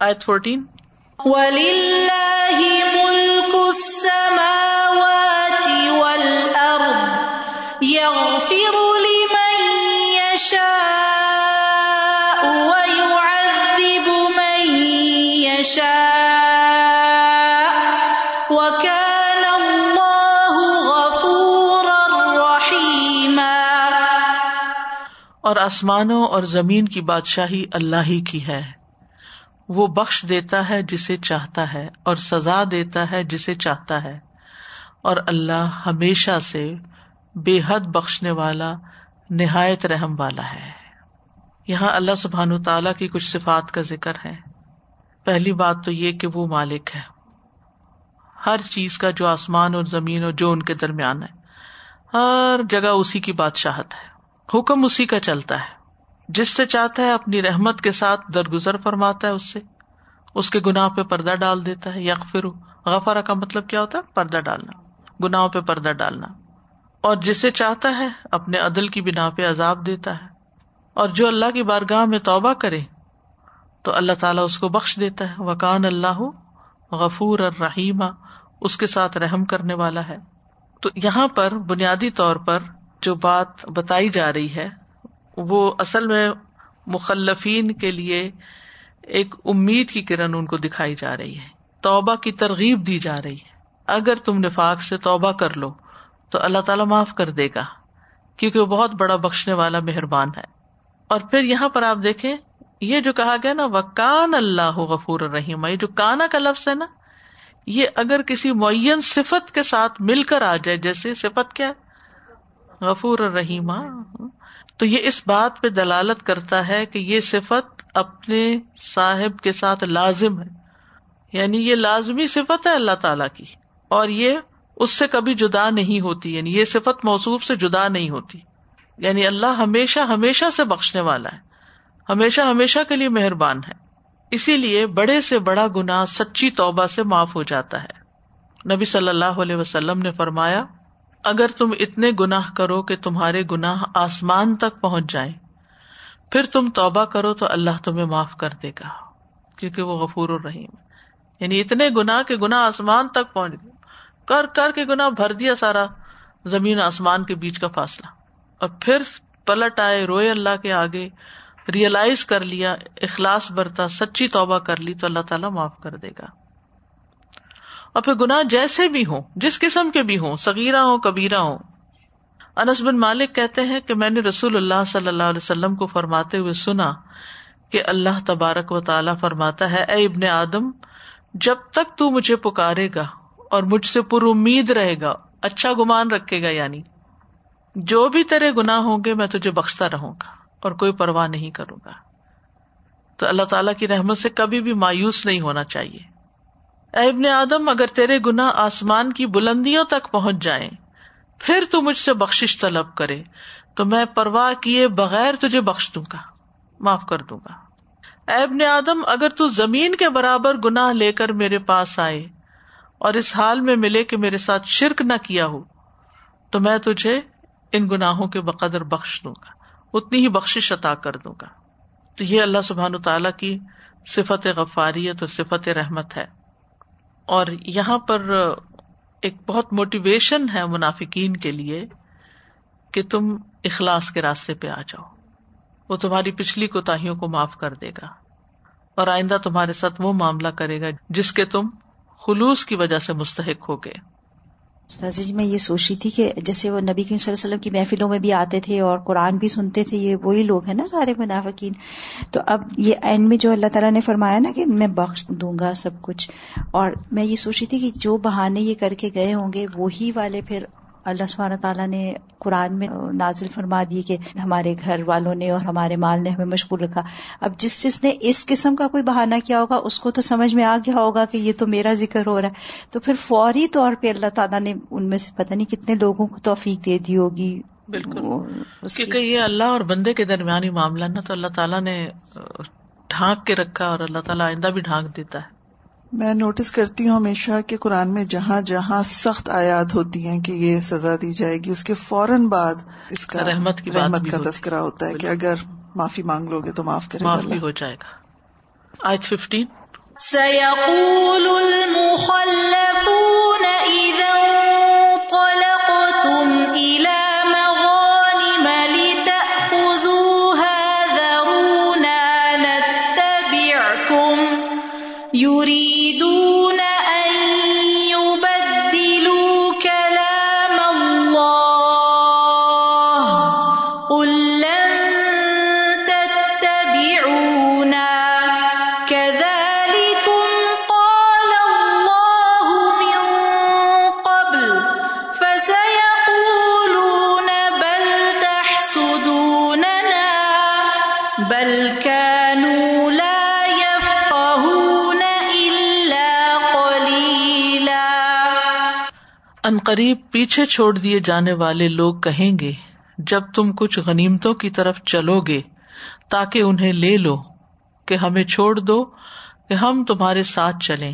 آیت فورٹین مُلْكُ السَّمَاوَاتِ وَالْأَرْضِ يَغْفِرُ لِمَن يَشَاءُ وَيُعَذِّبُ مَن يَشَاءُ وَكَانَ اللَّهُ غَفُورًا رَّحِيمًا اور آسمانوں اور زمین کی بادشاہی اللہ ہی کی ہے۔ وہ بخش دیتا ہے جسے چاہتا ہے اور سزا دیتا ہے جسے چاہتا ہے۔ اور اللہ ہمیشہ سے بے حد بخشنے والا نہایت رحم والا ہے۔ یہاں اللہ سبحان تعالی کی کچھ صفات کا ذکر ہے۔ پہلی بات تو یہ کہ وہ مالک ہے۔ ہر چیز کا جو آسمان اور زمین اور جو ان کے درمیان ہے، ہر جگہ اسی کی بادشاہت ہے۔ حکم اسی کا چلتا ہے۔ جس سے چاہتا ہے اپنی رحمت کے ساتھ درگزر فرماتا ہے اس سے۔ اس کے گناہ پہ پردہ ڈال دیتا ہے۔ یکفر غفارہ کا مطلب کیا ہوتا ہے؟ پردہ ڈالنا۔ گناہوں پہ پردہ ڈالنا۔ اور جسے چاہتا ہے اپنے عدل کی بنا پہ عذاب دیتا ہے۔ اور جو اللہ کی بارگاہ میں توبہ کرے، تو اللہ تعالیٰ اس کو بخش دیتا ہے۔ وکان اللہ غفور اور رحیمہ اس کے ساتھ رحم کرنے والا ہے۔ تو یہاں پر بنیادی طور پر جو بات بتائی جا رہی ہے وہ اصل میں مخلفین کے لیے ایک امید کی کرن ان کو دکھائی جا رہی ہے۔ توبہ کی ترغیب دی جا رہی ہے۔ اگر تم نفاق سے توبہ کر لو، تو اللہ تعالیٰ معاف کر دے گا، کیونکہ وہ بہت بڑا بخشنے والا مہربان ہے۔ اور پھر یہاں پر آپ دیکھیں، یہ جو کہا گیا نا، وکان اللہ غفور الرحیم یہ جو کانا کا لفظ ہے نا، یہ اگر کسی معین صفت کے ساتھ مل کر آ جائے، جیسے صفت کیا؟ غفور الرحیم تو یہ اس بات پہ دلالت کرتا ہے کہ یہ صفت اپنے صاحب کے ساتھ لازم ہے۔ یعنی یہ لازمی صفت ہے اللہ تعالی کی۔ اور یہ اس سے کبھی جدا نہیں ہوتی۔ یعنی یہ صفت موصوف سے جدا نہیں ہوتی۔ یعنی اللہ ہمیشہ ہمیشہ سے بخشنے والا ہے۔ ہمیشہ ہمیشہ کے لیے مہربان ہے۔ اسی لیے بڑے سے بڑا گنا سچی توبہ سے معاف ہو جاتا ہے۔ نبی صلی اللہ علیہ وسلم نے فرمایا اگر تم اتنے گناہ کرو کہ تمہارے گناہ آسمان تک پہنچ جائیں، پھر تم توبہ کرو تو اللہ تمہیں معاف کر دے گا، کیونکہ وہ غفور الرحیم یعنی اتنے گنا کے گنا آسمان تک پہنچ گئے۔ کر کر کے گنا بھر دیا سارا زمین آسمان کے بیچ کا فاصلہ۔ اور پھر پلٹ آئے، روئے اللہ کے آگے ریئلائز کر لیا، اخلاص برتا، سچی توبہ کر لی تو اللہ تعالیٰ معاف کر دے گا۔ اور پھر گناہ جیسے بھی ہوں، جس قسم کے بھی ہوں سگیرہ ہو کبیرا ہو انس بن مالک کہتے ہیں کہ میں نے رسول اللہ صلی اللہ علیہ وسلم کو فرماتے ہوئے سنا کہ اللہ تبارک و تعالیٰ فرماتا ہے، اے ابن آدم، جب تک تو مجھے پکارے گا اور مجھ سے پر امید رہے گا اچھا گمان رکھے گا یعنی جو بھی تیرے گنا ہوں گے میں تجھے بخشتا رہوں گا اور کوئی پرواہ نہیں کروں گا۔ تو اللہ تعالیٰ کی رحمت سے کبھی بھی مایوس نہیں ہونا چاہیے۔ ابن آدم، اگر تیرے گنا آسمان کی بلندیوں تک پہنچ جائیں، پھر تو مجھ سے بخش طلب کرے، تو میں پرواہ کیے بغیر تجھے بخش دوں گا، معاف کر دوں گا۔ ابن آدم، اگر تو زمین کے برابر گناہ لے کر میرے پاس آئے اور اس حال میں ملے کہ میرے ساتھ شرک نہ کیا ہو، تو میں تجھے ان گناہوں کے بقدر بخش دوں گا، اتنی ہی بخش عطا کر دوں گا۔ تو یہ اللہ سبحان تعالی کی صفت غفاریت اور صفت رحمت ہے۔ اور یہاں پر ایک بہت موٹیویشن ہے منافقین کے لیے کہ تم اخلاص کے راستے پہ آ جاؤ۔ وہ تمہاری پچھلی کوتاہیوں کو معاف کر دے گا اور آئندہ تمہارے ساتھ وہ معاملہ کرے گا جس کے تم خلوص کی وجہ سے مستحق ہو گئے جی میں یہ سوچ رہی تھی کہ جیسے وہ نبی کریم صلی اللہ علیہ وسلم کی محفلوں میں بھی آتے تھے اور قرآن بھی سنتے تھے، یہ وہی لوگ ہیں نا سارے منافقین۔ تو اب یہ اینڈ میں جو اللہ تعالیٰ نے فرمایا نا کہ میں بخش دوں گا سب کچھ۔ اور میں یہ سوچ رہی تھی کہ جو بہانے یہ کر کے گئے ہوں گے، وہی والے پھر اللہ سبحانہ تعالیٰ نے قرآن میں نازل فرما دی کہ ہمارے گھر والوں نے اور ہمارے مال نے ہمیں مشغول رکھا۔ اب جس جس نے اس قسم کا کوئی بہانہ کیا ہوگا اس کو تو سمجھ میں آ گیا ہوگا کہ یہ تو میرا ذکر ہو رہا ہے۔ تو پھر فوری طور پہ اللہ تعالیٰ نے ان میں سے پتہ نہیں کتنے لوگوں کو توفیق دے دی ہوگی۔ بالکل۔ کیونکہ یہ اللہ اور بندے کے درمیانی معاملہ نا تو اللہ تعالیٰ نے ڈھانک کے رکھا اور اللہ تعالیٰ آئندہ بھی ڈھانک دیتا ہے۔ میں نوٹس کرتی ہوں ہمیشہ کہ قرآن میں جہاں جہاں سخت آیات ہوتی ہیں کہ یہ سزا دی جائے گی اس کے فوراً بعد اس کا رحمت کی رحمت کا تذکرہ ہوتا ہے کہ اگر معافی مانگ لو گے تو معاف کرے معاف بھی ہو جائے گا۔ آج ففٹین سيقول المخلفون إذا انطلقتم إلى بل كانوا لا يفقهون إلا قليلا. ان قریب پیچھے چھوڑ دیے جانے والے لوگ کہیں گے، جب تم کچھ غنیمتوں کی طرف چلو گے، تاکہ انہیں لے لو، کہ ہمیں چھوڑ دو، کہ ہم تمہارے ساتھ چلیں۔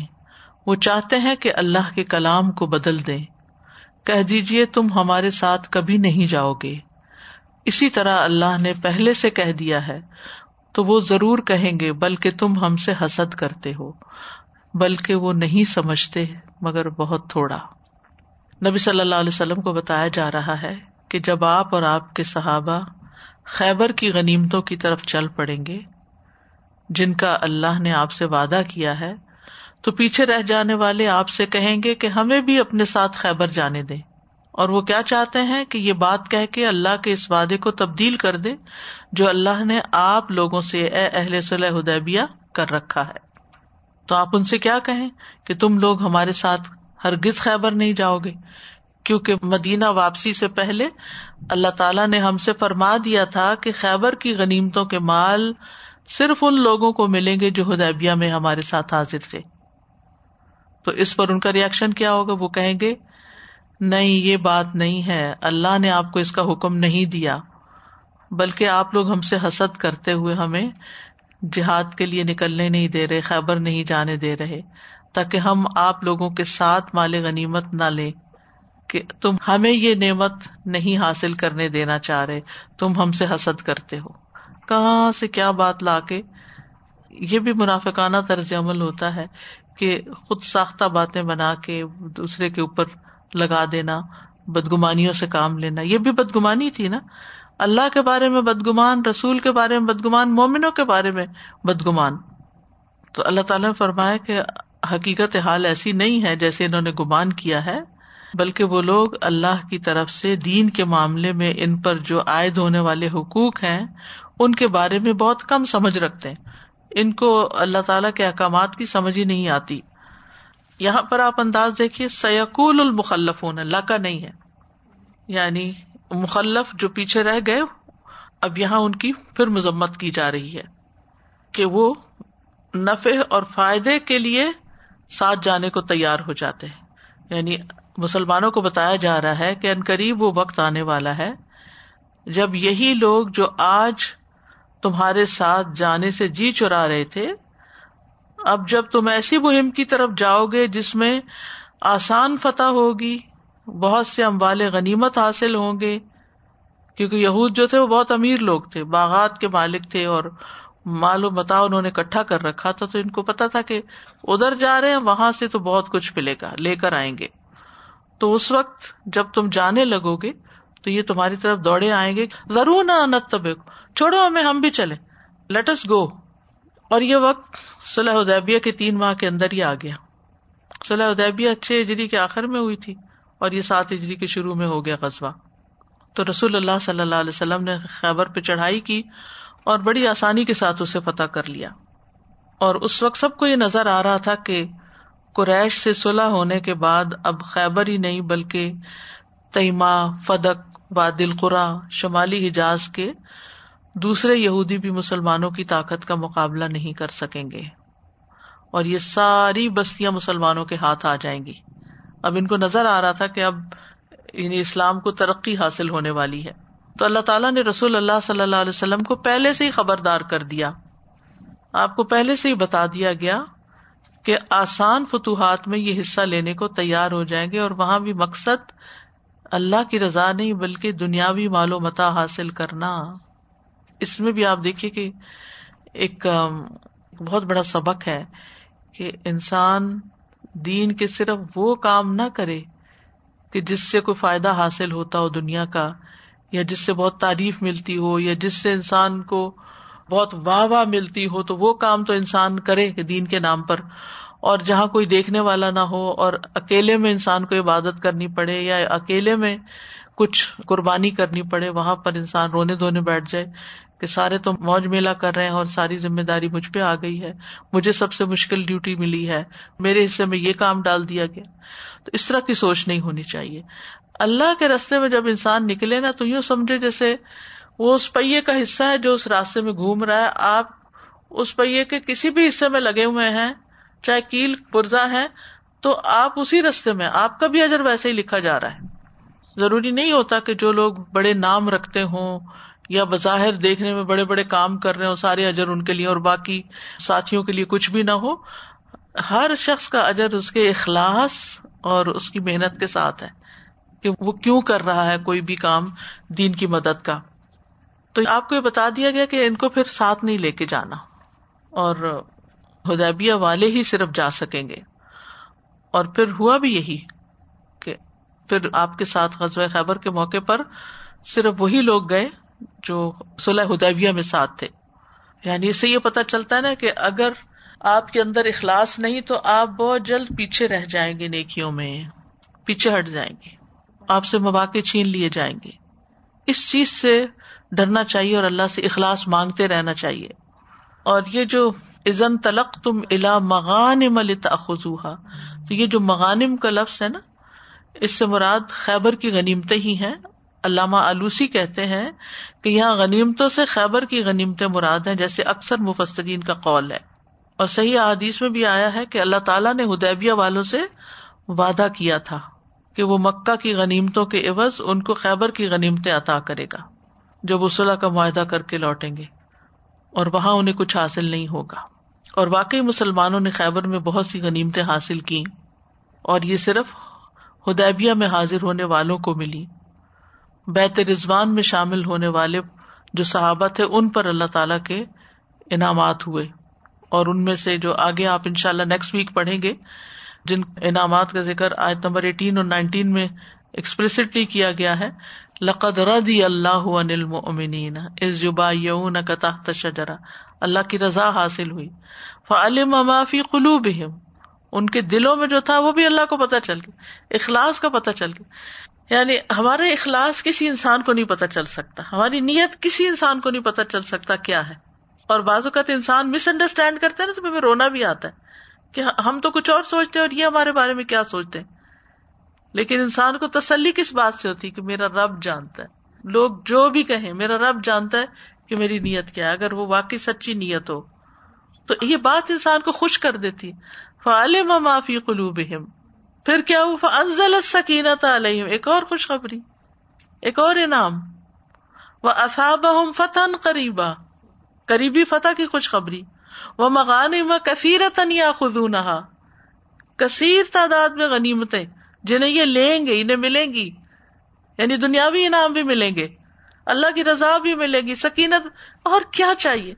وہ چاہتے ہیں کہ اللہ کے کلام کو بدل دیں۔ کہہ دیجیے تم ہمارے ساتھ کبھی نہیں جاؤ گے۔ اسی طرح اللہ نے پہلے سے کہہ دیا ہے، تو وہ ضرور کہیں گے، بلکہ تم ہم سے حسد کرتے ہو، بلکہ وہ نہیں سمجھتے، مگر بہت تھوڑا۔ نبی صلی اللہ علیہ وسلم کو بتایا جا رہا ہے کہ جب آپ اور آپ کے صحابہ خیبر کی غنیمتوں کی طرف چل پڑیں گے، جن کا اللہ نے آپ سے وعدہ کیا ہے، تو پیچھے رہ جانے والے آپ سے کہیں گے کہ ہمیں بھی اپنے ساتھ خیبر جانے دیں۔ اور وہ کیا چاہتے ہیں کہ یہ بات کہہ کے اللہ کے اس وعدے کو تبدیل کر دے جو اللہ نے آپ لوگوں سے اے اہل صلاح حدیبیہ کر رکھا ہے۔ تو آپ ان سے کیا کہیں کہ تم لوگ ہمارے ساتھ ہرگز خیبر نہیں جاؤ گے؟ کیونکہ مدینہ واپسی سے پہلے اللہ تعالیٰ نے ہم سے فرما دیا تھا کہ خیبر کی غنیمتوں کے مال صرف ان لوگوں کو ملیں گے جو ہدیبیہ میں ہمارے ساتھ حاضر تھے۔ تو اس پر ان کا ریئیکشن کیا ہوگا؟ وہ کہیں گے نہیں، یہ بات نہیں ہے۔ اللہ نے آپ کو اس کا حکم نہیں دیا، بلکہ آپ لوگ ہم سے حسد کرتے ہوئے ہمیں جہاد کے لیے نکلنے نہیں دے رہے، خیبر نہیں جانے دے رہے، تاکہ ہم آپ لوگوں کے ساتھ مال غنیمت نہ لیں۔ کہ تم ہمیں یہ نعمت نہیں حاصل کرنے دینا چاہ رہے، تم ہم سے حسد کرتے ہو۔ کہاں سے کیا بات لا کے؟ یہ بھی منافقانہ طرز عمل ہوتا ہے کہ خود ساختہ باتیں بنا کے دوسرے کے اوپر لگا دینا، بدگمانیوں سے کام لینا۔ یہ بھی بدگمانی تھی نا۔ اللہ کے بارے میں بدگمان، رسول کے بارے میں بدگمان، مومنوں کے بارے میں بدگمان۔ تو اللہ تعالیٰ نے فرمایا کہ حقیقت حال ایسی نہیں ہے جیسے انہوں نے گمان کیا ہے، بلکہ وہ لوگ اللہ کی طرف سے دین کے معاملے میں ان پر جو عائد ہونے والے حقوق ہیں، ان کے بارے میں بہت کم سمجھ رکھتے ہیں۔ ان کو اللہ تعالیٰ کے احکامات کی سمجھ ہی نہیں آتی۔ یہاں پر آپ انداز دیکھیے، سیقول المخلف اللہ کا نہیں ہے۔ یعنی مخلف جو پیچھے رہ گئے، اب یہاں ان کی پھر مذمت کی جا رہی ہے کہ وہ نفع اور فائدے کے لیے ساتھ جانے کو تیار ہو جاتے ہیں۔ یعنی مسلمانوں کو بتایا جا رہا ہے کہ ان قریب وہ وقت آنے والا ہے۔ جب یہی لوگ جو آج تمہارے ساتھ جانے سے جی چرا رہے تھے اب جب تم ایسی مہم کی طرف جاؤ گے جس میں آسان فتح ہوگی، بہت سے اموال غنیمت حاصل ہوں گے، کیونکہ یہود جو تھے وہ بہت امیر لوگ تھے، باغات کے مالک تھے اور مال و متا انہوں نے اکٹھا کر رکھا تھا، تو ان کو پتا تھا کہ ادھر جا رہے ہیں، وہاں سے تو بہت کچھ ملے گا، لے کر آئیں گے۔ تو اس وقت جب تم جانے لگو گے، تو یہ تمہاری طرف دوڑے آئیں گے۔ ضرور نہ انت چھوڑو ہمیں، ہم بھی چلے لیٹس گو اور یہ وقت صلاح ادیبیہ کے تین ماہ کے اندر ہی آ گیا۔ صلاح ادیبیہ چھ اجری کے آخر میں ہوئی تھی اور یہ سات اجری کے شروع میں ہو گیا قصبہ تو رسول اللہ صلی اللہ علیہ وسلم نے خیبر پہ چڑھائی کی اور بڑی آسانی کے ساتھ اسے فتح کر لیا۔ اور اس وقت سب کو یہ نظر آ رہا تھا کہ قریش سے صلاح ہونے کے بعد اب خیبر ہی نہیں بلکہ تیما فدق وادل قرا شمالی حجاز کے دوسرے یہودی بھی مسلمانوں کی طاقت کا مقابلہ نہیں کر سکیں گے۔ اور یہ ساری بستیاں مسلمانوں کے ہاتھ آ جائیں گی۔ اب ان کو نظر آ رہا تھا کہ اب یعنی اسلام کو ترقی حاصل ہونے والی ہے۔ تو اللہ تعالیٰ نے رسول اللہ صلی اللہ علیہ وسلم کو پہلے سے ہی خبردار کر دیا۔ آپ کو پہلے سے ہی بتا دیا گیا کہ آسان فتوحات میں یہ حصہ لینے کو تیار ہو جائیں گے اور وہاں بھی مقصد اللہ کی رضا نہیں بلکہ دنیاوی مال و متا حاصل کرنا۔ اس میں بھی آپ دیکھیے کہ ایک بہت بڑا سبق ہے کہ انسان دین کے صرف وہ کام نہ کرے کہ جس سے کوئی فائدہ حاصل ہوتا ہو دنیا کا، یا جس سے بہت تعریف ملتی ہو، یا جس سے انسان کو بہت واہ واہ ملتی ہو، تو وہ کام تو انسان کرے دین کے نام پر۔ اور جہاں کوئی دیکھنے والا نہ ہو، اور اکیلے میں انسان کو عبادت کرنی پڑے، یا اکیلے میں کچھ قربانی کرنی پڑے، وہاں پر انسان رونے دھونے بیٹھ جائے۔ کہ سارے تو موج میلا کر رہے ہیں اور ساری ذمہ داری مجھ پہ آ گئی ہے، مجھے سب سے مشکل ڈیوٹی ملی ہے، میرے حصے میں یہ کام ڈال دیا گیا۔ تو اس طرح کی سوچ نہیں ہونی چاہیے۔ اللہ کے رستے میں جب انسان نکلے نا، تو یوں سمجھے جیسے وہ اس پہیے کا حصہ ہے جو اس راستے میں گھوم رہا ہے۔ آپ اس پہیے کے کسی بھی حصے میں لگے ہوئے ہیں، چاہے کیل پرزا ہے تو آپ اسی رستے میں، آپ کا بھی اجر ویسے ہی لکھا جا رہا ہے۔ ضروری نہیں ہوتا کہ جو لوگ بڑے نام رکھتے ہوں یا بظاہر دیکھنے میں بڑے بڑے کام کر رہے ہوں، سارے اجر ان کے لیے اور باقی ساتھیوں کے لیے کچھ بھی نہ ہو، ہر شخص کا اجر اس کے اخلاص اور اس کی محنت کے ساتھ ہے کہ وہ کیوں کر رہا ہے کوئی بھی کام دین کی مدد کا۔ تو آپ کو یہ بتا دیا گیا کہ ان کو پھر ساتھ نہیں لے کے جانا اور ہدیبیہ والے ہی صرف جا سکیں گے۔ اور پھر ہوا بھی یہی کہ پھر آپ کے ساتھ غزوہ خیبر کے موقع پر صرف وہی لوگ گئے جو صلح ہدیبیہ میں ساتھ تھے۔ یعنی اس سے یہ پتا چلتا ہے نا کہ اگر آپ کے اندر اخلاص نہیں تو آپ بہت جلد پیچھے رہ جائیں گے نیکیوں میں، پیچھے ہٹ جائیں گے، آپ سے مواقع چھین لیے جائیں گے۔ اس چیز سے ڈرنا چاہیے اور اللہ سے اخلاص مانگتے رہنا چاہیے۔ اور یہ جو ازن تلق تم الا مغان خزوہ تو یہ جو مغانم کا لفظ ہے نا، اس سے مراد خیبر کی غنیمتیں ہی ہیں۔ علامہ آلوسی کہتے ہیں کہ یہاں غنیمتوں سے خیبر کی غنیمتیں مراد ہیں، جیسے اکثر مفسرین کا قول ہے۔ اور صحیح حدیث میں بھی آیا ہے کہ اللہ تعالیٰ نے ہدیبیہ والوں سے وعدہ کیا تھا کہ وہ مکہ کی غنیمتوں کے عوض ان کو خیبر کی غنیمتیں عطا کرے گا، جب وہ صلاح کا معاہدہ کر کے لوٹیں گے، اور وہاں انہیں کچھ حاصل نہیں ہوگا۔ اور واقعی مسلمانوں نے خیبر میں بہت سی غنیمتیں حاصل کی اور یہ صرف ہدیبیہ میں حاضر ہونے والوں کو ملی۔ بیت رضوان میں شامل ہونے والے جو صحابہ تھے، ان پر اللہ تعالی کے انعامات ہوئے۔ اور ان میں سے جو آگے آپ ان شاء اللہ نیکسٹ ویک پڑھیں گے، جن انعامات کا ذکر آیت نمبر ایٹین اور نائنٹین میں ایکسپلسٹلی کیا گیا ہے، لقد رضی اللہ المؤمنین از یبایعون کا تحت شجرا اللہ کی رضا حاصل ہوئی۔ فعلم ما فی قلوبہم ان کے دلوں میں جو تھا وہ بھی اللہ کو پتہ چل گیا۔ اخلاص کا پتہ چل گیا۔ یعنی ہمارے اخلاص کسی انسان کو نہیں پتہ چل سکتا۔ ہماری نیت کسی انسان کو نہیں پتہ چل سکتا کیا ہے۔ اور بعض اوقات انسان مس انڈرسٹینڈ کرتے نا تو پھر رونا بھی آتا ہے کہ ہم تو کچھ اور سوچتے ہیں اور یہ ہمارے بارے میں کیا سوچتے ہیں۔ لیکن انسان کو تسلی کس بات سے ہوتی کہ میرا رب جانتا ہے۔ لوگ جو بھی کہیں، میرا رب جانتا ہے کہ میری نیت کیا ہے۔ اگر وہ واقعی سچی نیت ہو تو یہ بات انسان کو خوش کر دیتی۔ فعالم معافی قلوب پھر کیا ہوا؟ انزل سکینت علیہم ایک اور خوشخبری۔ ایک اور انعام۔ وہ اصاب فتح قریبا قریبی فتح کی خوشخبری۔ وہ مغان و کثیر تنیا کثیر تعداد میں غنیمتیں۔ جنہیں یہ لیں گے، انہیں ملیں گی۔ یعنی دنیاوی انعام بھی ملیں گے۔ اللہ کی رضا بھی ملے گی۔ سکینت، اور کیا چاہیے؟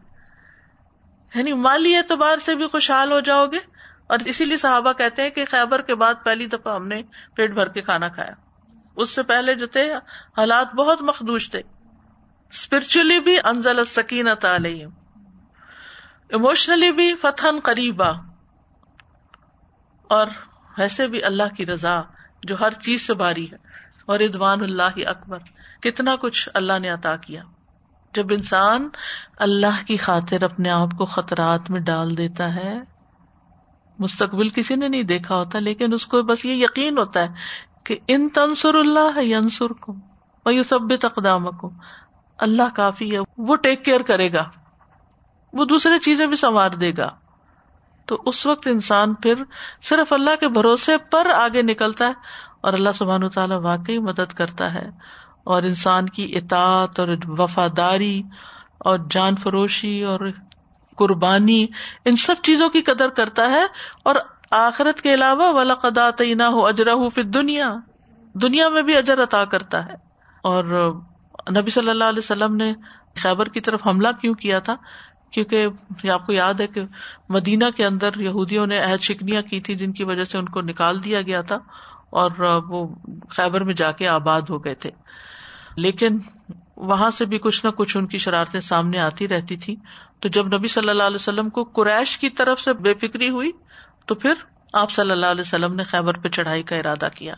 یعنی مالی اعتبار سے بھی خوشحال ہو جاؤ گے اور اسی لیے صحابہ کہتے ہیں کہ خیبر کے بعد پہلی دفعہ ہم نے پیٹ بھر کے کھانا کھایا۔ اس سے پہلے جو تھے، حالات بہت مخدوش تھے۔ اسپرچلی بھی انزل سکینت علیہم۔ اموشنلی بھی فتح قریبا۔ اور ویسے بھی اللہ کی رضا جو ہر چیز سے باری ہے۔ اور ادوان اللہ اکبر، کتنا کچھ اللہ نے عطا کیا۔ جب انسان اللہ کی خاطر اپنے آپ کو خطرات میں ڈال دیتا ہے، مستقبل کسی نے نہیں دیکھا ہوتا، لیکن اس کو بس یہ یقین ہوتا ہے کہ ان تنسر اللہ ینسر کو وہ سب تقدام کو اللہ کافی ہے، وہ ٹیک کیئر کرے گا، وہ دوسری چیزیں بھی سنوار دے گا۔ تو اس وقت انسان پھر صرف اللہ کے بھروسے پر آگے نکلتا ہے اور اللہ سبحان تعالیٰ واقعی مدد کرتا ہے۔ اور انسان کی اطاعت اور وفاداری اور جان فروشی اور قربانی، ان سب چیزوں کی قدر کرتا ہے۔ اور آخرت کے علاوہ والا قدا تعینہ ہو اجرا ہو پھر دنیا دنیا میں بھی اجر عطا کرتا ہے۔ اور نبی صلی اللہ علیہ وسلم نے خیبر کی طرف حملہ کیوں کیا تھا؟ کیونکہ آپ کو یاد ہے کہ مدینہ کے اندر یہودیوں نے عہد شکنیاں کی تھی جن کی وجہ سے ان کو نکال دیا گیا تھا اور وہ خیبر میں جا کے آباد ہو گئے تھے۔ لیکن وہاں سے بھی کچھ نہ کچھ ان کی شرارتیں سامنے آتی رہتی تھی تو جب نبی صلی اللہ علیہ وسلم کو قریش کی طرف سے بے فکری ہوئی، تو پھر آپ صلی اللہ علیہ وسلم نے خیبر پہ چڑھائی کا ارادہ کیا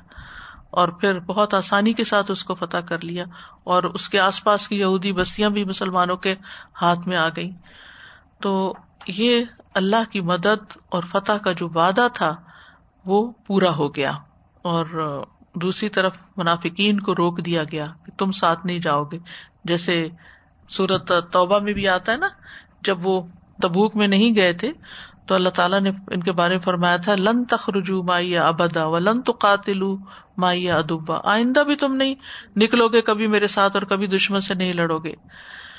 اور پھر بہت آسانی کے ساتھ اس کو فتح کر لیا اور اس کے آس پاس کی یہودی بستیاں بھی مسلمانوں کے ہاتھ میں آ گئی تو یہ اللہ کی مدد اور فتح کا جو وعدہ تھا، وہ پورا ہو گیا اور دوسری طرف منافقین کو روک دیا گیا کہ تم ساتھ نہیں جاؤ گے۔ جیسے سورت توبہ میں بھی آتا ہے نا، جب وہ تبوک میں نہیں گئے تھے، تو اللہ تعالیٰ نے ان کے بارے میں فرمایا تھا، لن تخرجو مائیا ابدا و لن تو قاتل مائیا ادبا۔ آئندہ بھی تم نہیں نکلو گے، کبھی میرے ساتھ اور کبھی دشمن سے نہیں لڑو گے۔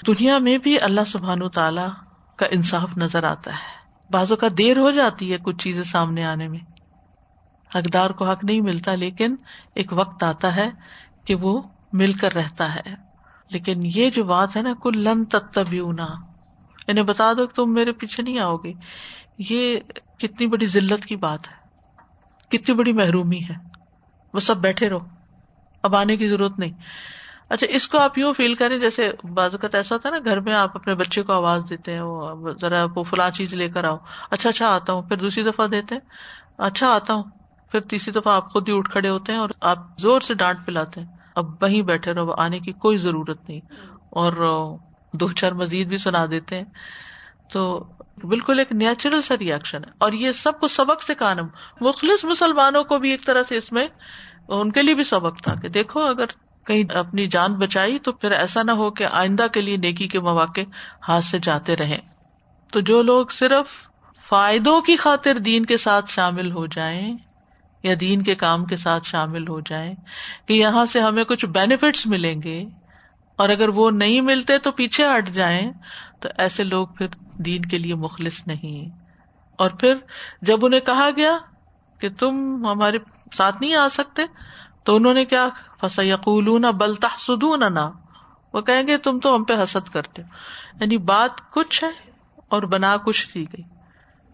دنیا میں بھی اللہ سبحان تعالی کا انصاف نظر آتا ہے۔ بازو کا دیر ہو جاتی ہے کچھ چیزیں سامنے آنے میں۔ حقدار کو حق نہیں ملتا، لیکن ایک وقت آتا ہے کہ وہ مل کر رہتا ہے۔ لیکن یہ جو بات ہے نا کل لن تتبیونا انہیں بتا دو کہ تم میرے پیچھے نہیں آؤ گے۔ یہ کتنی بڑی ذلت کی بات ہے۔ کتنی بڑی محرومی ہے۔ وہ سب بیٹھے رہو۔ اب آنے کی ضرورت نہیں۔ اچھا اس کو آپ یوں فیل کریں جیسے بعض اوقات ایسا ہوتا ہے نا، گھر میں آپ اپنے بچے کو آواز دیتے ہیں، وہ ذرا وہ فلاں چیز لے کر آؤ۔ اچھا اچھا آتا ہوں۔ پھر دوسری دفعہ دیتے ہیں۔ اچھا آتا ہوں۔ پھر تیسری دفعہ آپ خود ہی اٹھ کھڑے ہوتے ہیں اور آپ زور سے ڈانٹ پلاتے ہیں۔ اب وہیں بیٹھے رہو، آنے کی کوئی ضرورت نہیں۔ اور دو چار مزید بھی سنا دیتے ہیں۔ تو بالکل ایک نیچرل سا ریئیکشن ہے۔ اور یہ سب کو سبق سے کانم۔ مخلص مسلمانوں کو بھی ایک طرح سے اس میں ان کے لیے بھی سبق تھا کہ دیکھو، اگر کہیں اپنی جان بچائی تو پھر ایسا نہ ہو کہ آئندہ کے لیے نیکی کے مواقع ہاتھ سے جاتے رہے تو جو لوگ صرف فائدوں کی خاطر دین کے ساتھ شامل ہو جائیں یا دین کے کام کے ساتھ شامل ہو جائیں کہ یہاں سے ہمیں کچھ بینیفٹس ملیں گے اور اگر وہ نہیں ملتے تو پیچھے ہٹ جائیں، تو ایسے لوگ پھر دین کے لیے مخلص نہیں۔ اور پھر جب انہیں کہا گیا کہ تم ہمارے ساتھ نہیں آ سکتے، تو انہوں نے کیا؟ فسا یقول بلتا سدون نہ وہ کہیں گے، تم تو ہم پہ حسد کرتے ہو۔ یعنی بات کچھ ہے اور بنا کچھ دی گئی۔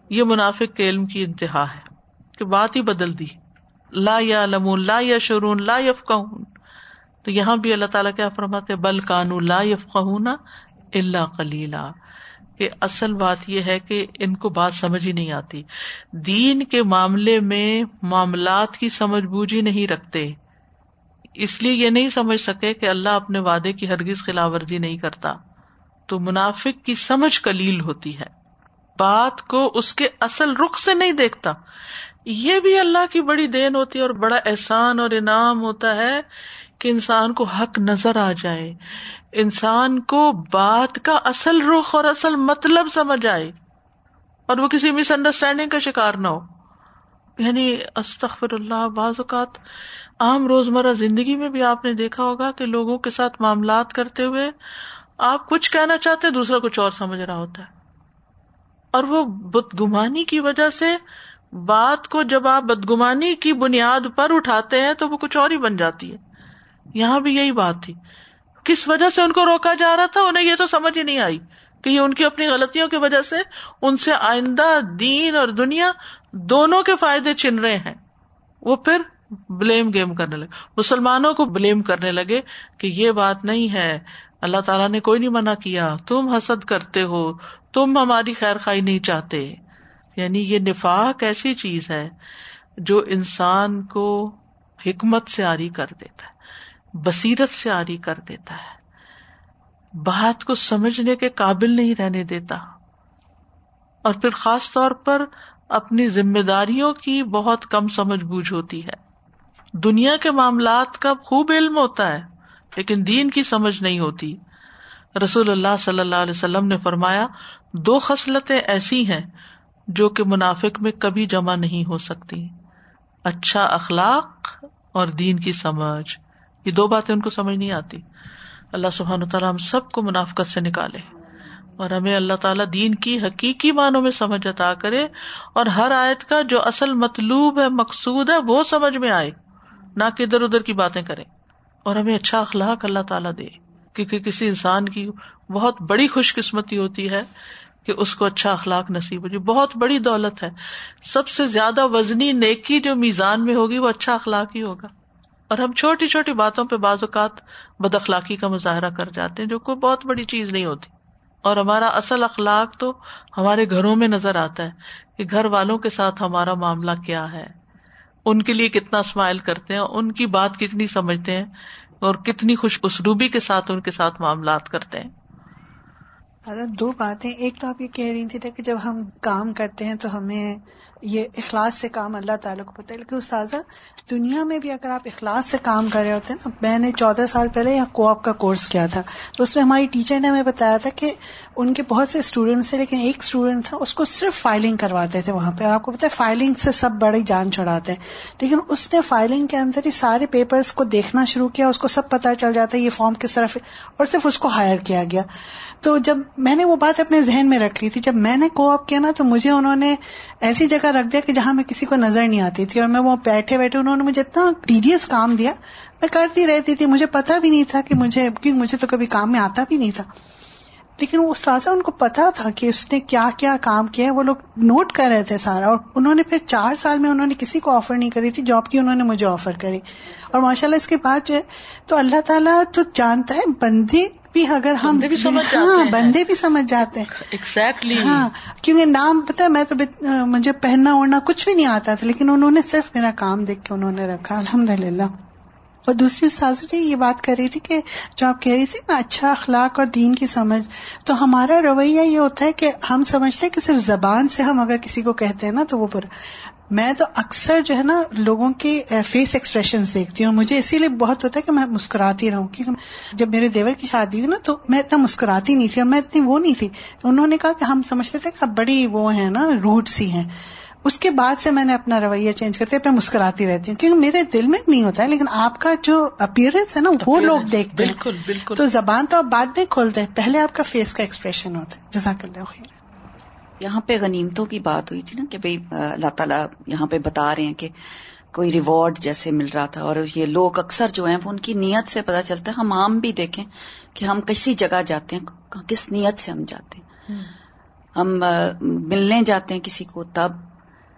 یہ منافق کے علم کی انتہا ہے۔ کہ بات ہی بدل دی۔ لا یا لمون لا یا شرون لا یف تو یہاں بھی اللہ تعالیٰ کیا فرماتے بل کانو لا یف اللہ کلیلہ کہ اصل بات یہ ہے کہ ان کو بات سمجھ ہی نہیں آتی۔ دین کے معاملے میں معاملات کی سمجھ بوجھ ہی نہیں رکھتے۔ اس لیے یہ نہیں سمجھ سکے کہ اللہ اپنے وعدے کی ہرگز خلاف ورزی نہیں کرتا۔ تو منافق کی سمجھ کلیل ہوتی ہے۔ بات کو اس کے اصل رخ سے نہیں دیکھتا۔ یہ بھی اللہ کی بڑی دین ہوتی ہے اور بڑا احسان اور انعام ہوتا ہے کہ انسان کو حق نظر آ جائے، انسان کو بات کا اصل رخ اور اصل مطلب سمجھ آئے اور وہ کسی مس انڈرسٹینڈنگ کا شکار نہ ہو۔ یعنی استخر اللہ بعض اوقات عام روزمرہ زندگی میں بھی آپ نے دیکھا ہوگا کہ لوگوں کے ساتھ معاملات کرتے ہوئے آپ کچھ کہنا چاہتے دوسرا کچھ اور سمجھ رہا ہوتا ہے۔ اور وہ بت گمانی کی وجہ سے بات کو جب آپ بدگمانی کی بنیاد پر اٹھاتے ہیں تو وہ کچھ اور ہی بن جاتی ہے۔ یہاں بھی یہی بات تھی۔ کس وجہ سے ان کو روکا جا رہا تھا؟ انہیں یہ تو سمجھ ہی نہیں آئی کہ یہ ان کی اپنی غلطیوں کی وجہ سے ان سے آئندہ دین اور دنیا دونوں کے فائدے چن رہے ہیں۔ وہ پھر بلیم گیم کرنے لگے۔ مسلمانوں کو بلیم کرنے لگے کہ یہ بات نہیں ہے۔ اللہ تعالیٰ نے کوئی نہیں منع کیا۔ تم حسد کرتے ہو۔ تم ہماری خیر خائی نہیں چاہتے۔ یعنی یہ نفاق ایسی چیز ہے جو انسان کو حکمت سے آری کر دیتا ہے، بصیرت سے آری کر دیتا ہے۔ بات کو سمجھنے کے قابل نہیں رہنے دیتا۔ اور پھر خاص طور پر اپنی ذمہ داریوں کی بہت کم سمجھ بوجھ ہوتی ہے۔ دنیا کے معاملات کا خوب علم ہوتا ہے، لیکن دین کی سمجھ نہیں ہوتی۔ رسول اللہ صلی اللہ علیہ وسلم نے فرمایا، دو خصلتیں ایسی ہیں جو کہ منافق میں کبھی جمع نہیں ہو سکتی۔ اچھا اخلاق اور دین کی سمجھ۔ یہ دو باتیں ان کو سمجھ نہیں آتی۔ اللہ سبحان تعالیٰ ہم سب کو منافقت سے نکالے۔ اور ہمیں اللہ تعالیٰ دین کی حقیقی معنوں میں سمجھ عطا کرے۔ اور ہر آیت کا جو اصل مطلوب ہے، مقصود ہے، وہ سمجھ میں آئے۔ نہ کہ ادھر ادھر کی باتیں کرے اور ہمیں اچھا اخلاق اللہ تعالیٰ دے۔ کیونکہ کسی انسان کی بہت بڑی خوش قسمتی ہوتی ہے۔ کہ اس کو اچھا اخلاق نصیب ہو جائے۔ بہت بڑی دولت ہے۔ سب سے زیادہ وزنی نیکی جو میزان میں ہوگی وہ اچھا اخلاق ہی ہوگا۔ اور ہم چھوٹی چھوٹی باتوں پہ بعض اوقات بد اخلاقی کا مظاہرہ کر جاتے ہیں جو کوئی بہت بڑی چیز نہیں ہوتی۔ اور ہمارا اصل اخلاق تو ہمارے گھروں میں نظر آتا ہے کہ گھر والوں کے ساتھ ہمارا معاملہ کیا ہے۔ ان کے لیے کتنا اسمائل کرتے ہیں ان کی بات کتنی سمجھتے ہیں اور کتنی خوش اسلوبی کے ساتھ ان کے ساتھ معاملات کرتے ہیں۔ دو باتیں، ایک تو آپ یہ کہہ رہی تھی کہ جب ہم کام کرتے ہیں تو ہمیں یہ اخلاص سے کام اللہ تعالیٰ کو پتہ ہے۔ لیکن استاذہ، دنیا میں بھی اگر آپ اخلاص سے کام کر رہے ہوتے ہیں نا، میں نے چودہ سال پہلے یہاں کو آپ کا کورس کیا تھا۔ تو اس میں ہماری ٹیچر نے ہمیں بتایا تھا کہ ان کے بہت سے اسٹوڈینٹس تھے، لیکن ایک اسٹوڈینٹ تھا، اس کو صرف فائلنگ کرواتے تھے وہاں پہ۔ اور آپ کو پتا ہے فائلنگ سے سب بڑی جان چڑھاتے ہیں۔ لیکن اس نے فائلنگ کے اندر ہی سارے پیپرس کو دیکھنا شروع کیا، اس کو سب پتا چل جاتا ہے یہ فارم کس طرف اور صرف اس کو ہائر کیا گیا۔ تو جب میں نے وہ بات اپنے ذہن میں رکھ لی تھی۔ جب میں نے کو آپ کیا نا، تو مجھے انہوں نے ایسی جگہ رکھ دیا کہ جہاں میں کسی کو نظر نہیں آتی تھی اور میں وہ بیٹھے بیٹھے انہوں نے مجھے اتنا ٹیڈیس کام دیا۔ میں کرتی رہتی تھی۔ مجھے پتا بھی نہیں تھا کہ مجھے، کیونکہ مجھے تو کبھی کام میں آتا بھی نہیں تھا۔ لیکن وہ استاذہ، ان کو پتا تھا کہ اس نے کیا کیا کام کیا ہے۔ وہ لوگ نوٹ کر رہے تھے سارا اور انہوں نے پھر چار سال میں انہوں نے کسی کو آفر نہیں کری تھی۔ جاب کی انہوں نے مجھے آفر کری۔ اور ماشاء اللہ اس کے بعد جو ہے، تو اللہ تعالیٰ تو جانتا ہے، بندے بھی اگر ہم ہاں بندے بھی سمجھ جاتے ہیں۔ ایگزیکٹلی ہاں کیونکہ نام پتا میں تو مجھے پہننا اوڑھنا کچھ بھی نہیں آتا تھا لیکن انہوں نے صرف میرا کام دیکھ کے انہوں نے رکھا الحمد للہ اور دوسری استاذ جی یہ بات کر رہی تھی کہ جو آپ کہہ رہی تھی نا اچھا اخلاق اور دین کی سمجھ تو ہمارا رویہ یہ ہوتا ہے کہ ہم سمجھتے ہیں کہ صرف زبان سے ہم اگر کسی کو کہتے ہیں نا تو وہ برا میں تو اکثر جو ہے نا لوگوں کے فیس ایکسپریشن دیکھتی ہوں. مجھے اسی لیے بہت ہوتا ہے کہ میں مسکراتی رہوں. کیونکہ جب میرے دیور کی شادی ہوئی نا تو میں اتنا مسکراتی نہیں تھی اور میں اتنی وہ نہیں تھی. انہوں نے کہا کہ ہم سمجھتے تھے کہ بڑی وہ ہیں نا روٹ سی ہیں. اس کے بعد سے میں نے اپنا رویہ چینج کرتے میں مسکراتی رہتی ہوں. کیونکہ میرے دل میں نہیں ہوتا ہے لیکن آپ کا جو اپیئرنس ہے نا وہ لوگ دیکھتے ہیں. بالکل بالکل. تو زبان تو آپ بعد میں کھولتے ہیں. پہلے آپ کا فیس کا ایکسپریشن ہوتا ہے. جزاک اللہ خیر. یہاں پہ غنیمتوں کی بات ہوئی تھی نا کہ بھائی اللہ تعالیٰ یہاں پہ بتا رہے ہیں کہ کوئی ریوارڈ جیسے مل رہا تھا اور یہ لوگ اکثر جو ہیں وہ ان کی نیت سے پتا چلتا ہے ہم عام بھی دیکھیں کہ ہم کسی جگہ جاتے ہیں کس نیت سے ہم جاتے ہیں؟ ہم۔ ملنے جاتے ہیں کسی کو تب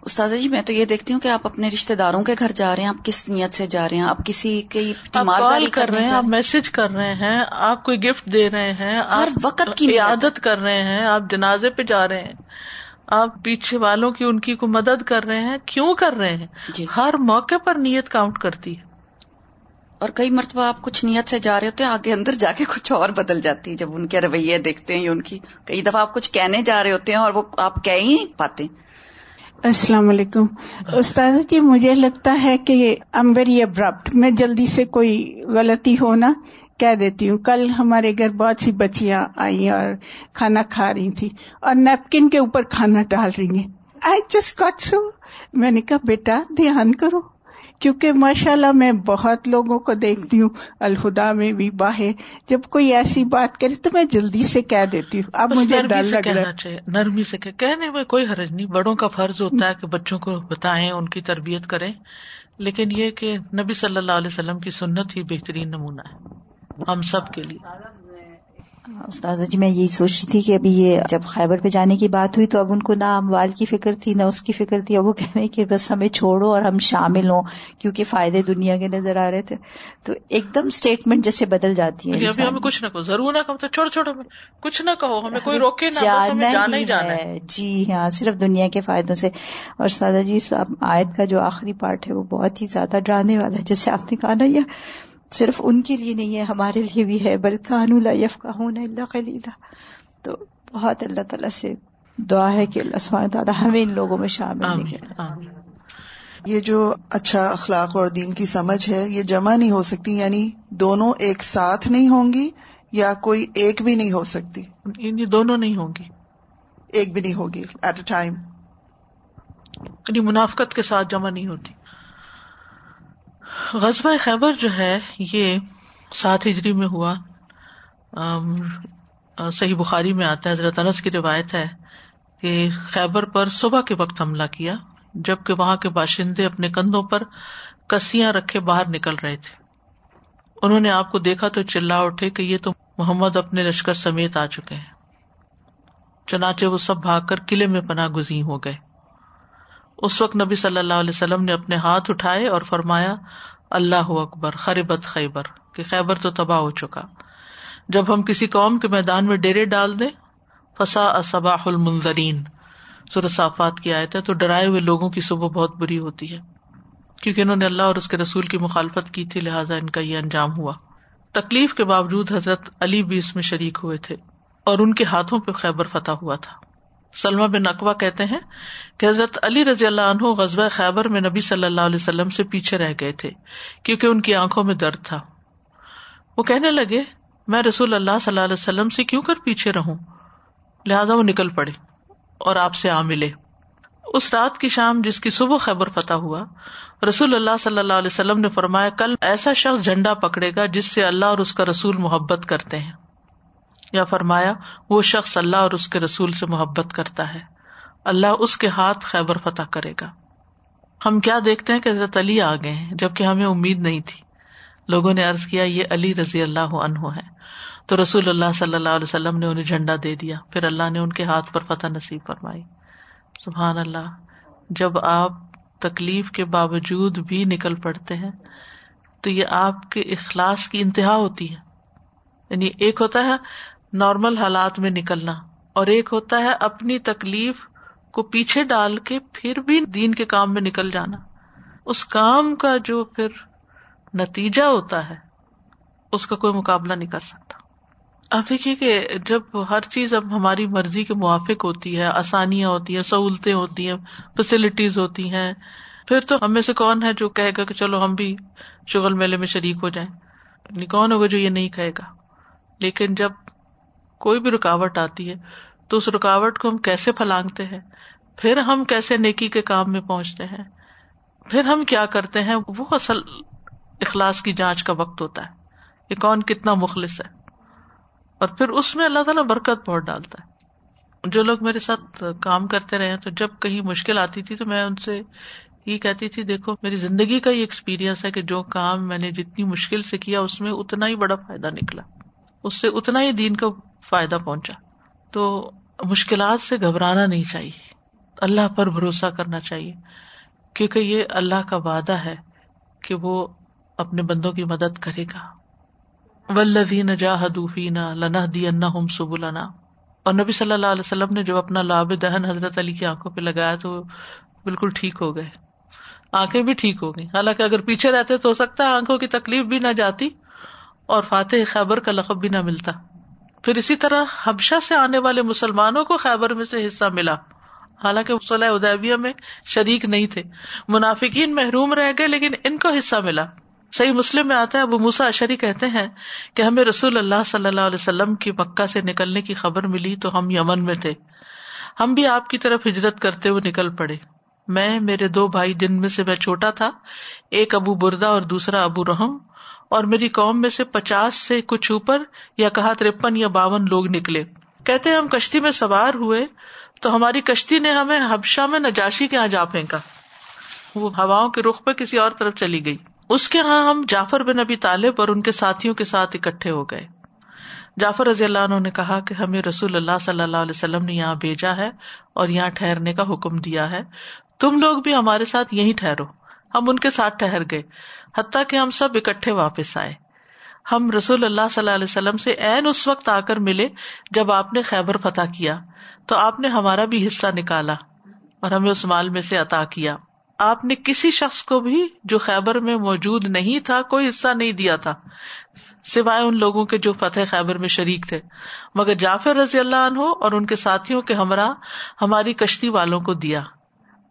استاذ جی میں تو یہ دیکھتی ہوں کہ آپ اپنے رشتے داروں کے گھر جا رہے ہیں آپ کس نیت سے جا رہے ہیں؟ آپ کسی کی کال کر رہے ہیں آپ میسج کر رہے ہیں آپ کوئی گفٹ دے رہے ہیں ہر وقت کی عادت کر رہے ہیں آپ جنازے پہ جا رہے ہیں آپ پیچھے والوں کی ان کی کو مدد کر رہے ہیں کیوں کر رہے ہیں؟ جی۔ ہر موقع پر نیت کاؤنٹ کرتی ہے۔ اور کئی مرتبہ آپ کچھ نیت سے جا رہے ہوتے ہیں آگے اندر جا کے کچھ اور بدل جاتی ہے جب ان کے رویے دیکھتے ہیں ان کی کئی دفعہ آپ کچھ کہنے جا رہے ہوتے ہیں اور وہ آپ کہہ ہی نہیں پاتے۔ السلام علیکم۔ استاذ جی مجھے لگتا ہے کہ ایم ویری ابرپٹ میں جلدی سے کوئی غلطی ہونا کہہ دیتی ہوں۔ کل ہمارے گھر بہت سی بچیاں آئی اور کھانا کھا رہی تھی اور نیپکن کے اوپر کھانا ڈال رہی ہیں۔ آئی جسٹ کٹ سو میں نے کہا بیٹا، دھیان کرو۔ کیونکہ ماشاء اللہ میں بہت لوگوں کو دیکھتی ہوں الہدا میں بھی باہر۔ جب کوئی ایسی بات کرے تو میں جلدی سے کہہ دیتی ہوں۔ اب مجھے ڈر لگ رہا چاہیے نرمی سے کہنے میں کوئی حرج نہیں۔ بڑوں کا فرض ہوتا ہے کہ بچوں کو بتائیں ان کی تربیت کریں۔ لیکن یہ کہ نبی صلی اللہ علیہ وسلم کی سنت ہی بہترین نمونہ ہے۔ ہم سب کے لیے۔ استاذہ جی میں یہی سوچ رہی تھی کہ ابھی یہ جب خیبر پہ جانے کی بات ہوئی تو اب ان کو نہ اموال کی فکر تھی نہ اس کی فکر تھی۔ اب وہ کہہ رہے کہ بس ہمیں چھوڑو اور ہم شامل ہوں کیونکہ فائدے دنیا کے نظر آ رہے تھے۔ تو ایک دم اسٹیٹمنٹ جیسے بدل جاتی ہے ابھی ہمیں کچھ نہ کہو ضرور نہ کہو کچھ نہ کہو ہمیں کوئی روکے نہ جانا ہی جانا ہے۔ جی ہاں صرف دنیا کے فائدوں سے۔ اور استاذہ جی آیت کا جو آخری پارٹ ہے وہ بہت ہی زیادہ ڈرانے والا ہے۔ جیسے آپ نے کہا نا یہ صرف ان کے لیے نہیں ہے ہمارے لیے بھی ہے۔ بلکہ یف کا ہونا اللہ خلیلہ تو بہت اللہ تعالیٰ سے دعا ہے کہ اللہ سبحانہ تعالیٰ ہمیں ان لوگوں میں شامل یہ جو اچھا اخلاق اور دین کی سمجھ ہے یہ جمع نہیں ہو سکتی یعنی دونوں ایک ساتھ نہیں ہوں گی یا کوئی ایک بھی نہیں ہو سکتی؟ یعنی دونوں نہیں ہوں گی۔ ایک بھی نہیں ہوگی ایٹ اے ٹائم یعنی منافقت کے ساتھ جمع نہیں ہوتی۔ غزبۂ خیبر جو ہے، یہ سات ہجری میں ہوا۔ صحیح بخاری میں آتا ہے، حضرت انس کی روایت ہے کہ خیبر پر صبح کے وقت حملہ کیا، جبکہ وہاں کے باشندے اپنے کندھوں پر کسیاں رکھے باہر نکل رہے تھے۔ انہوں نے آپ کو دیکھا تو چلا اٹھے کہ یہ تو محمد اپنے لشکر سمیت آ چکے ہیں۔ چنانچہ وہ سب بھاگ کر قلعے میں پناہ گزین ہو گئے۔ اس وقت نبی صلی اللہ علیہ وسلم نے اپنے ہاتھ اٹھائے اور فرمایا اللہ اکبر، خربت خیبر، کہ خیبر تو تباہ ہو چکا۔ جب ہم کسی قوم کے میدان میں ڈیرے ڈال دیں فسا اصباح المنظرین صافات کی آیت ہے، تو ڈرائے ہوئے لوگوں کی صبح بہت بری ہوتی ہے۔ کیونکہ انہوں نے اللہ اور اس کے رسول کی مخالفت کی تھی، لہٰذا ان کا یہ انجام ہوا۔ تکلیف کے باوجود حضرت علی بھی اس میں شریک ہوئے تھے اور ان کے ہاتھوں پہ خیبر فتح ہوا تھا۔ سلما بن اقوا کہتے ہیں کہ حضرت علی رضی اللہ عنہ غزب خیبر میں نبی صلی اللہ علیہ وسلم سے پیچھے رہ گئے تھے کیونکہ ان کی آنکھوں میں درد تھا۔ وہ کہنے لگے، میں رسول اللہ صلی اللہ علیہ وسلم سے کیوں کر پیچھے رہوں؟ لہٰذا وہ نکل پڑے اور آپ سے آ ملے۔ اس رات کی شام جس کی صبح خبر فتح ہوا، رسول اللہ صلی اللہ علیہ وسلم نے فرمایا، کل ایسا شخص جھنڈا پکڑے گا جس سے اللہ اور اس کا رسول محبت کرتے ہیں۔ یا فرمایا، وہ شخص اللہ اور اس کے رسول سے محبت کرتا ہے۔ اللہ اس کے ہاتھ خیبر فتح کرے گا۔ ہم کیا دیکھتے ہیں کہ حضرت علی آ گئے ہیں، جبکہ ہمیں امید نہیں تھی۔ لوگوں نے ارض کیا، یہ علی رضی اللہ عنہ ہے۔ تو رسول اللہ صلی اللہ علیہ وسلم نے انہیں جھنڈا دے دیا۔ پھر اللہ نے ان کے ہاتھ پر فتح نصیب فرمائی۔ سبحان اللہ، جب آپ تکلیف کے باوجود بھی نکل پڑتے ہیں، تو یہ آپ کے اخلاص کی انتہا ہوتی ہے۔ یعنی ایک ہوتا ہے نارمل حالات میں نکلنا اور ایک ہوتا ہے اپنی تکلیف کو پیچھے ڈال کے پھر بھی دین کے کام میں نکل جانا۔ اس کام کا جو پھر نتیجہ ہوتا ہے، اس کا کوئی مقابلہ نہیں کر سکتا۔ اب دیکھیے کہ جب ہر چیز اب ہماری مرضی کے موافق ہوتی ہے، آسانیاں ہوتی ہیں، سہولتیں ہوتی ہیں فیسلٹیز ہوتی ہیں، پھر تو ہم میں سے کون ہے جو کہے گا کہ چلو ہم بھی شغل میلے میں شریک ہو جائیں۔ کون ہوگا جو یہ نہیں کہے گا؟ لیکن جب کوئی بھی رکاوٹ آتی ہے تو اس رکاوٹ کو ہم کیسے پھلانگتے ہیں؟ پھر ہم کیسے نیکی کے کام میں پہنچتے ہیں؟ پھر ہم کیا کرتے ہیں؟ وہ اصل اخلاص کی جانچ کا وقت ہوتا ہے کہ کون کتنا مخلص ہے۔ اور پھر اس میں اللہ تعالیٰ برکت بہت ڈالتا ہے۔ جو لوگ میرے ساتھ کام کرتے رہے تو جب کہیں مشکل آتی تھی تو میں ان سے یہ کہتی تھی، دیکھو، میری زندگی کا یہ ایکسپیرئنس ہے کہ جو کام میں نے جتنی مشکل سے کیا، اس میں اتنا ہی بڑا فائدہ نکلا۔ اس سے اتنا ہی دین کا فائدہ پہنچا۔ تو مشکلات سے گھبرانا نہیں چاہیے۔ اللہ پر بھروسہ کرنا چاہیے۔ کیونکہ یہ اللہ کا وعدہ ہے کہ وہ اپنے بندوں کی مدد کرے گا۔ ولدین جاہدوفینا لنا دی سبلنا۔ اور نبی صلی اللہ علیہ وسلم نے جو اپنا لاب دہن حضرت علی کی آنکھوں پہ لگایا تو بالکل ٹھیک ہو گئے۔ آنکھیں بھی ٹھیک ہو گئی حالانکہ اگر پیچھے رہتے تو ہو سکتا ہے آنکھوں کی تکلیف بھی نہ جاتی اور فاتح خیبر کا لقب بھی نہ ملتا۔ پھر اسی طرح حبشہ سے آنے والے مسلمانوں کو خیبر میں سے حصہ ملا۔ حالانکہ صلاح ادیبیہ میں شریک نہیں تھے۔ منافقین محروم رہ گئے، لیکن ان کو حصہ ملا۔ صحیح مسلم میں آتا ہے، ابو موسا اشری کہتے ہیں کہ ہمیں رسول اللہ صلی اللہ علیہ وسلم کی مکہ سے نکلنے کی خبر ملی تو ہم یمن میں تھے۔ ہم بھی آپ کی طرف ہجرت کرتے ہوئے نکل پڑے۔ میں، میرے دو بھائی جن میں سے میں چھوٹا تھا، ایک ابو بردا اور دوسرا ابو رحم۔ اور میری قوم میں سے پچاس سے کچھ اوپر یا کہا ترپن یا باون لوگ نکلے۔ کہتے ہم کشتی میں سوار ہوئے تو ہماری کشتی نے ہمیں حبشہ میں نجاشی کے یہاں جا پھینکا۔ وہ ہواؤں کے رخ پہ کسی اور طرف چلی گئی۔ اس کے یہاں ہم جعفر بن ابی طالب اور ان کے ساتھیوں کے ساتھ اکٹھے ہو گئے۔ جعفر رضی اللہ عنہ نے کہا کہ ہمیں رسول اللہ صلی اللہ علیہ وسلم نے یہاں بھیجا ہے اور یہاں ٹھہرنے کا حکم دیا ہے۔ تم لوگ بھی ہمارے ساتھ یہی ٹھہرو۔ ہم ان کے ساتھ ٹہر گئے، حتیٰ کہ ہم سب اکٹھے واپس آئے۔ ہم رسول اللہ صلی اللہ علیہ وسلم سے این اس وقت آ کر ملے جب آپ نے خیبر فتح کیا، تو آپ نے ہمارا بھی حصہ نکالا اور ہمیں اس مال میں سے عطا کیا۔ آپ نے کسی شخص کو بھی جو خیبر میں موجود نہیں تھا، کوئی حصہ نہیں دیا تھا، سوائے ان لوگوں کے جو فتح خیبر میں شریک تھے۔ مگر جعفر رضی اللہ عنہ اور ان کے ساتھیوں کے ہمراہ ہماری کشتی والوں کو دیا۔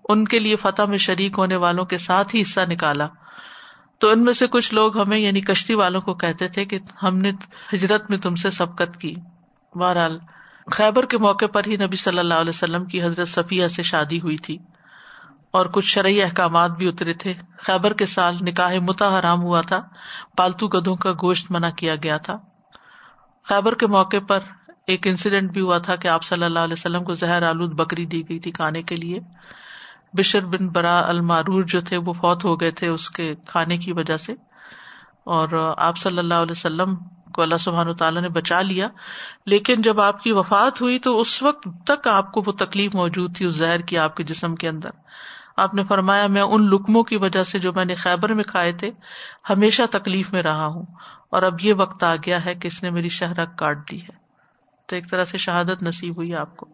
ان کے لیے فتح میں شریک ہونے والوں کے ساتھ ہی حصہ نکالا۔ تو ان میں سے کچھ لوگ ہمیں یعنی کشتی والوں کو کہتے تھے کہ ہم نے ہجرت میں تم سے سبقت کی۔ بہرحال، خیبر کے موقع پر ہی نبی صلی اللہ علیہ وسلم کی حضرت صفیہ سے شادی ہوئی تھی۔ اور کچھ شرعی احکامات بھی اترے تھے۔ خیبر کے سال نکاح متا حرام ہوا تھا۔ پالتو گدھوں کا گوشت منع کیا گیا تھا۔ خیبر کے موقع پر ایک انسیڈینٹ بھی ہوا تھا کہ آپ صلی اللہ علیہ وسلم کو زہر آلود بکری دی گئی تھی کھانے کے لیے۔ بشر بن برا المارور جو تھے وہ فوت ہو گئے تھے اس کے کھانے کی وجہ سے اور آپ صلی اللہ علیہ وسلم کو اللہ سبحان تعالیٰ نے بچا لیا لیکن جب آپ کی وفات ہوئی تو اس وقت تک آپ کو وہ تکلیف موجود تھی اس زہر کی آپ کے جسم کے اندر آپ نے فرمایا میں ان لکموں کی وجہ سے جو میں نے خیبر میں کھائے تھے ہمیشہ تکلیف میں رہا ہوں اور اب یہ وقت آ گیا ہے کہ اس نے میری شہرک کاٹ دی ہے تو ایک طرح سے شہادت نصیب ہوئی آپ کو